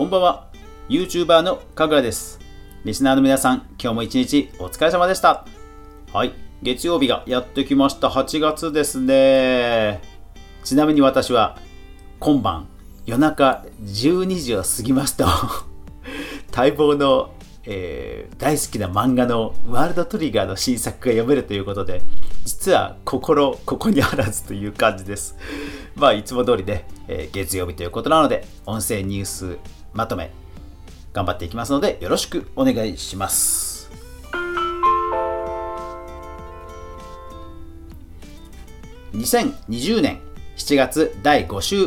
こんばんは。YouTuber のかぐらです。リスナーの皆さん今日も一日お疲れ様でした。はい。月曜日がやってきました。8月ですね。ちなみに私は今晩夜中12時を過ぎますと 待望のえー、大好きな漫画のワールドトリガーの新作が読めるということで、実は心ここにあらずという感じです。まあ、いつも通りね、えー、月曜日ということなので、音声ニュースまとめ、頑張っていきますので、よろしくお願いします。2020年7月第5週、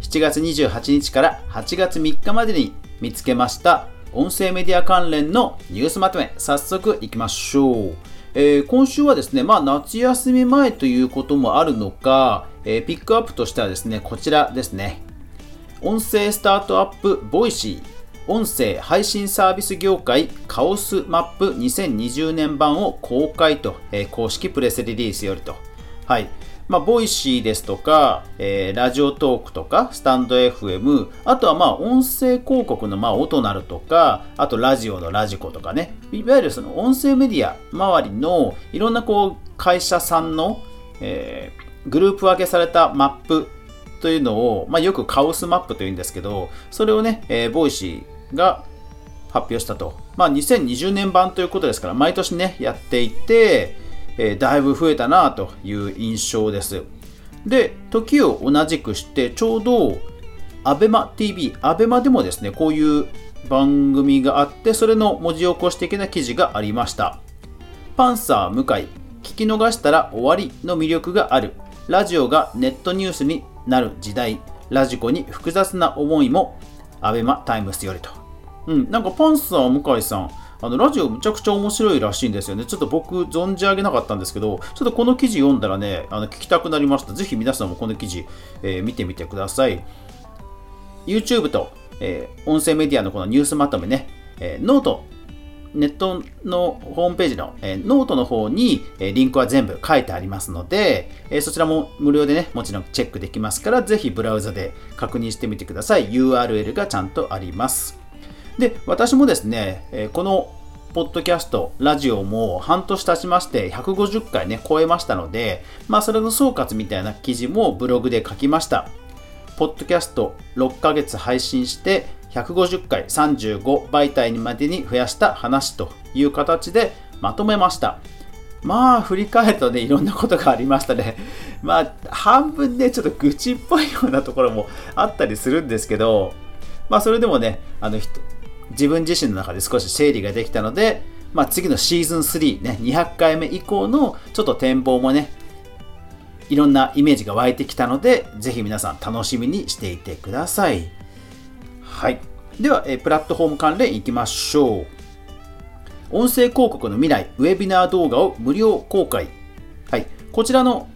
7月28日から8月3日までに見つけました音声メディア関連のニュースまとめ、早速いきましょう。えー、今週はですね、まあ、夏休み前ということもあるのか、えー、ピックアップとしてはですね、こちらですね。音声スタートアップ Voicy、音声配信サービス業界カオスマップ2020年版を公開と、えー、公式プレスリリースよりと。はい。まあ、 Voicy ですとか、えー、 Radiotalk とか、 stand.fm、あとはまあ、音声広告のまあ、オトナルとか、あとラジオの radiko とかね、いわゆるその音声メディア周りのいろんなこう、会社さんの、えー、グループ分けされたマップというのを、まあ、よくカオスマップというんですけど、それをね、えー、 Voicy が発表したと。まあ、2020年版ということですから、毎年ね、やっていて、えー、だいぶ増えたなという印象です。で、時を同じくして、ちょうど ABEMATV、ABEMA でもですね、こういう番組があって、それの文字起こし的な記事がありました。パンサー向井、聞き逃したら終わりの魅力がある。ラジオがネットニュースになる時代、ラジコに複雑な思いも、アベマタイムスよりと。うん、なんかパンサー向井さん、あのラジオむちゃくちゃ面白いらしいんですよね。ちょっと僕存じ上げなかったんですけど、ちょっとこの記事読んだらね、あの聞きたくなりました。ぜひ皆さんもこの記事、えー、見てみてください。YouTube と、えー、音声メディアのこのニュースまとめね、えー、 note、ネットのホームページの、えー、ノートの方に、えー、リンクは全部書いてありますので、えー、そちらも無料でね、もちろんチェックできますから、ぜひブラウザで確認してみてください。URL がちゃんとあります。で、私もですね、えこのポッドキャスト、ラジオも半年経ちまして150回ね、超えましたので、まあそれの総括みたいな記事もブログで書きました。ポッドキャスト6ヶ月配信して150回35媒体にまでに増やした話という形でまとめました。まあ振り返るとね、いろんなことがありましたね。まあ半分ね、ちょっと愚痴っぽいようなところもあったりするんですけど、まあそれでもね、あの自分自身の中で少し整理ができたので、まあ、次のシーズン3ね、200回目以降のちょっと展望もね、いろんなイメージが湧いてきたので、ぜひ皆さん楽しみにしていてください。はい。では、えプラットフォーム関連いきましょう。音声広告の未来、ウェビナー動画を無料公開。はい。こちらの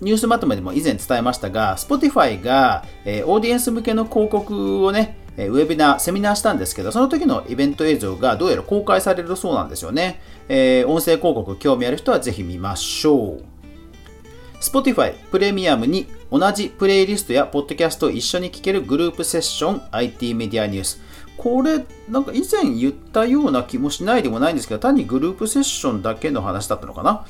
ニュースまとめでも以前伝えましたが、Spotify が、え、オーディエンス向けの広告をね、えウェビナー、セミナーしたんですけど、その時のイベント映像がどうやら公開されるそうなんですよね。えー、音声広告興味ある人はぜひ見ましょう。Spotify プレミアムに同じプレイリストやポッドキャストを一緒に聞けるグループセッション IT メディアニュース。これ、なんか以前言ったような気もしないでもないんですけど、単にグループセッションだけの話だったのかな？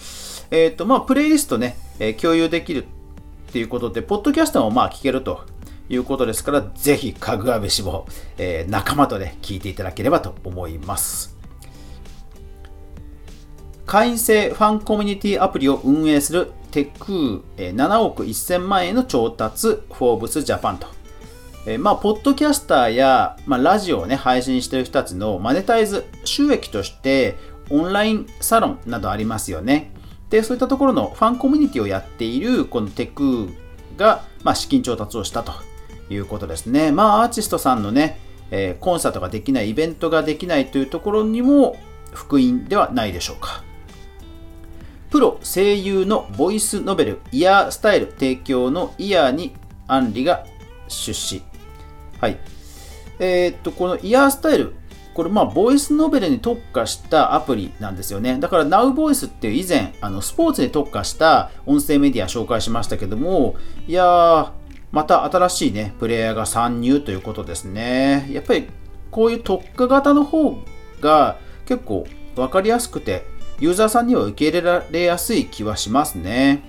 えっ、ー、と、まあ、プレイリストね、えー、共有できるっていうことで、ポッドキャストもまあ聞けるということですから、ぜひ、かぐわ飯も、えー、仲間とね、聞いていただければと思います。会員制ファンコミュニティアプリを運営するテクー、7億1000万円の調達、フォーブスジャパンと。え、まあ、ポッドキャスターや、まあ、ラジオをね、配信している人たちのマネタイズ、収益として、オンラインサロンなどありますよね。で、そういったところのファンコミュニティをやっている、このテクーが、まあ、資金調達をしたということですね。まあ、アーティストさんのね、えー、コンサートができない、イベントができないというところにも福音ではないでしょうか。プロ声優のボイスノベル、イヤースタイル提供のイヤーにアンリが出資。はい。えー、っと、このイヤースタイル、これまあ、ボイスノベルに特化したアプリなんですよね。だから NowVoice っていう以前、あのスポーツに特化した音声メディア紹介しましたけども、いやー、また新しいね、プレイヤーが参入ということですね。やっぱりこういう特化型の方が結構分かりやすくて、ユーザーさんには受け入れられやすい気はしますね。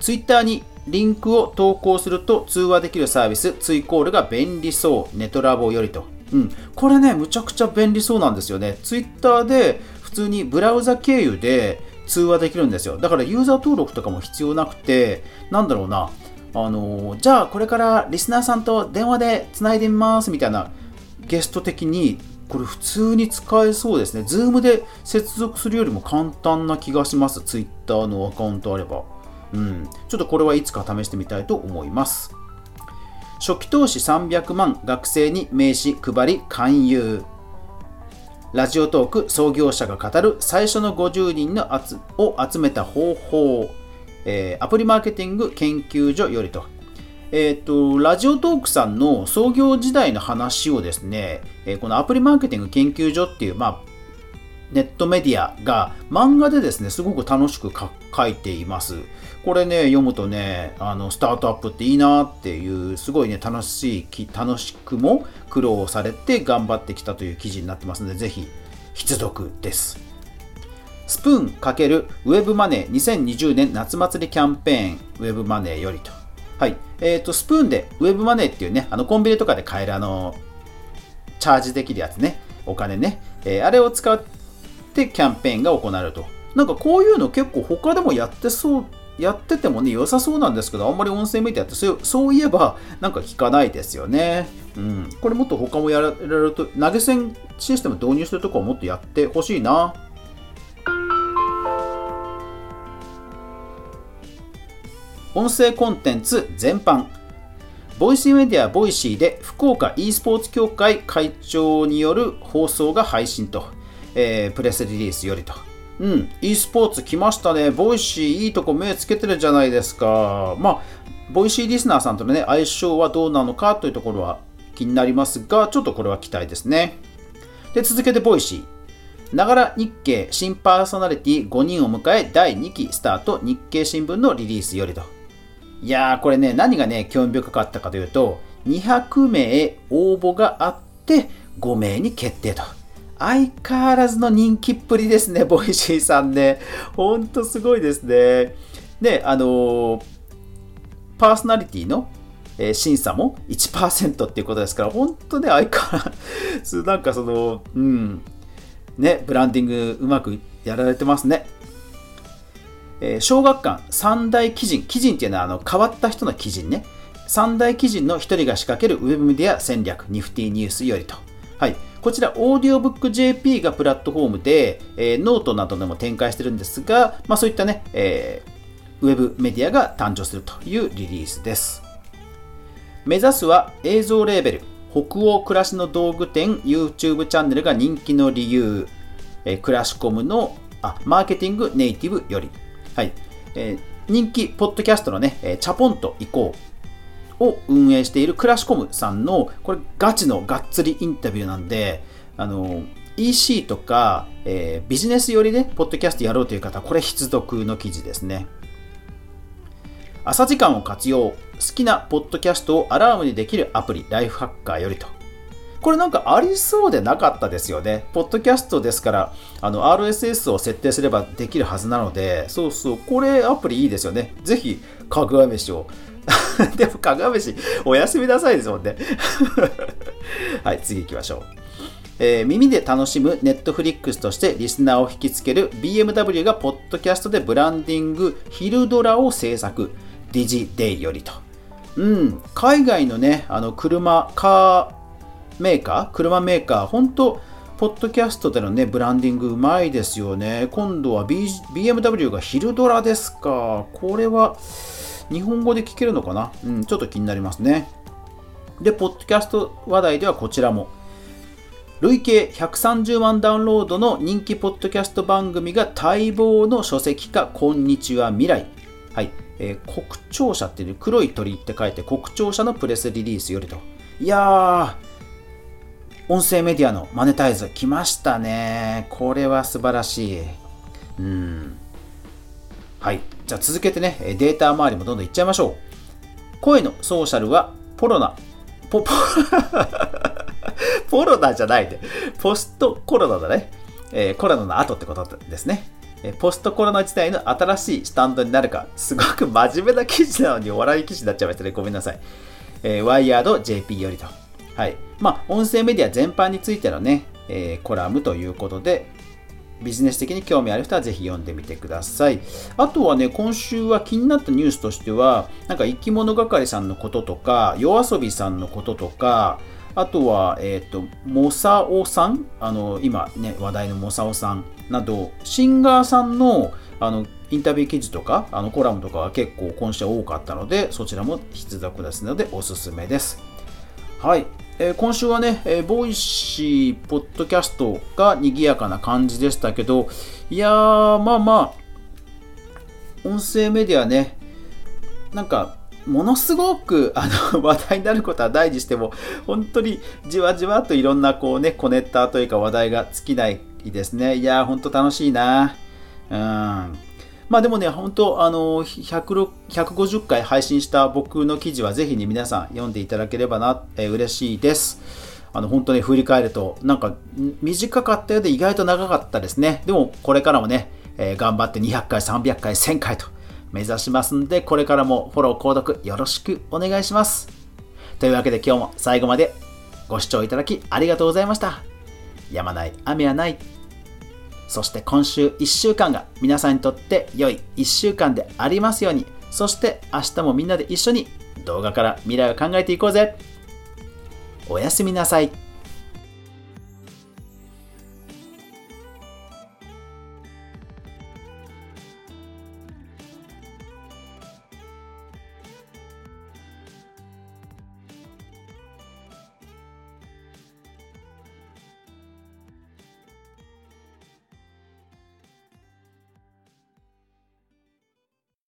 Twitter にリンクを投稿すると通話できるサービス、ツイコールが便利そう、ネトラボよりと。うん、これね、むちゃくちゃ便利そうなんですよね。Twitter で普通にブラウザ経由で通話できるんですよ。だからユーザー登録とかも必要なくて、なんだろうな、あのじゃあこれからリスナーさんと電話でつないでみますみたいなゲスト的にこれ普通に使えそうですね。Zoom で接続するよりも簡単な気がします。Twitter のアカウントあれば。うん。ちょっとこれはいつか試してみたいと思います。初期投資300万学生に名刺配り勧誘。ラジオトーク創業者が語る最初の50人のを集めた方法、えー、アプリマーケティング研究所よりと。えっ、ー、と、ラジオトークさんの創業時代の話をですね、え、このアプリマーケティング研究所っていう、まあ、ネットメディアが漫画でですね、すごく楽しく書いています。これね、読むとね、あの、スタートアップっていいなっていう、すごいね、楽しい、楽しくも苦労されて頑張ってきたという記事になってますので、ぜひ、必読です。スプーン×ウェブマネー2020年夏祭りキャンペーンウェブマネーよりと。はい。えっ、ー、と、スプーンでウェブマネーっていうね、あの、コンビニとかで買えるあの、チャージできるやつね、お金ね、えー、あれを使ってキャンペーンが行われると。なんかこういうの結構他でもやってそう、やっててもね、良さそうなんですけど、あんまり音声メディアってそうそういえばなんか聞かないですよね。うん。これもっと他もやられると、投げ銭システム導入してるとこはもっとやってほしいな。音声コンテンツ全般 Voicy メディア Voicy で福岡 e スポーツ協会会長による放送が配信と、えー、プレスリリースよりと。うん、e スポーツ来ましたね。 Voicy いいとこ目つけてるじゃないですか。まあ、Voicy リスナーさんとのね、相性はどうなのかというところは気になりますが、ちょっとこれは期待ですね。で、続けて Voicy。ながら日経、新パーソナリティ5人を迎え第2期スタート日経新聞のリリースよりと。いやー、これね、何がね、興味深かったかというと、200名応募があって、5名に決定と。相変わらずの人気っぷりですね、Voicy さんね。ほんとすごいですね。で、あのー、パーソナリティの、え、審査も1%っていうことですから、本当ね、相変わらず、なんかその、うん、ね、ブランディングうまくやられてますね。えー、小学館三大奇人、奇人っていうのはあの変わった人の奇人ね。三大奇人の一人が仕掛けるウェブメディア戦略、ニフティニュースよりと。はい。こちら、 audiobook.jp がプラットフォームで、えー、ノートなどでも展開してるんですが、まあ、そういったね、えー、ウェブメディアが誕生するというリリースです。目指すは映像レーベル、北欧暮らしの道具店 YouTube チャンネルが人気の理由、えー、クラシコムのあマーケティングネイティブより。はい。えー、人気ポッドキャストのね、えー、チャポンと行こうを運営しているクラシコムさんの、これガチのがっつりインタビューなんで、あの、EC とか、えー、ビジネス寄りで、ポッドキャストやろうという方、これ必読の記事ですね。朝時間を活用。好きなポッドキャストをアラームにできるアプリ、ライフハッカーよりと。これなんかありそうでなかったですよね。ポッドキャストですから、あの RSS を設定すればできるはずなので、そうそう、これアプリいいですよね。ぜひ、かぐわ飯を。でも、かぐわ飯、おやすみなさいですもんね。はい、次行きましょう。えー、耳で楽しむネットフリックスとしてリスナーを引きつける BMW がポッドキャストでブランディングヒルドラを制作。ディジデイよりと。うん、海外のね、あの車、カー、メーカー、車メーカー、本当ポッドキャストでのね、ブランディングうまいですよね。今度は、B、BMW が昼ドラですか。これは日本語で聞けるのかな？うん、ちょっと気になりますね。で、ポッドキャスト話題ではこちらも。累計130万ダウンロードの人気ポッドキャスト番組が待望の書籍化、こんにちは未来。はい。えー、国庁舎っていう黒い鳥って書いて国庁舎のプレスリリースよりと。いやー、音声メディアのマネタイズ来ましたね。これは素晴らしい。うん。はい。じゃあ続けてね、データ周りもどんどんいっちゃいましょう。声のソーシャルはポロナ、ポ、ポ、ポロナじゃないで、ポストコロナだね。えー、コロナの後ってことですね。ポストコロナ時代の新しいスタンドになるか、すごく真面目な記事なのにお笑い記事になっちゃいましたね。ごめんなさい。えー、ワイヤード JP よりと。はい。まあ、音声メディア全般についてのね、えー、コラムということで、ビジネス的に興味ある人はぜひ読んでみてください。あとはね、今週は気になったニュースとしては、なんか生き物係さんのこととか、夜遊びさんのこととか、あとは、えっ、ー、と、モサオさん、あの、今ね、話題のモサオさんなど、シンガーさんの、あの、インタビュー記事とか、あの、コラムとかは結構今週は多かったので、そちらも必読ですので、おすすめです。はい。え、今週はね、え、 Voicy、ポッドキャストが賑やかな感じでしたけど、いやー、まあまあ、音声メディアね、なんか、ものすごくあの 話題になることは大事しても、本当にじわじわといろんなこうね、コネッターというか話題が尽きないですね。いやー、本当楽しいな。うん。まあでもね、本当、あの、150回配信した僕の記事はぜひね、皆さん読んでいただければな、えー、嬉しいです。あの、本当に振り返ると、なんか短かったようで意外と長かったですね。でも、これからもね、えー、頑張って200回、300回、1000回と目指しますんで、これからもフォロー、購読よろしくお願いします。というわけで今日も最後までご視聴いただきありがとうございました。やまない雨はない。そして今週1週間が皆さんにとって良い1週間でありますように。そして明日もみんなで一緒に動画から未来を考えていこうぜ。おやすみなさい。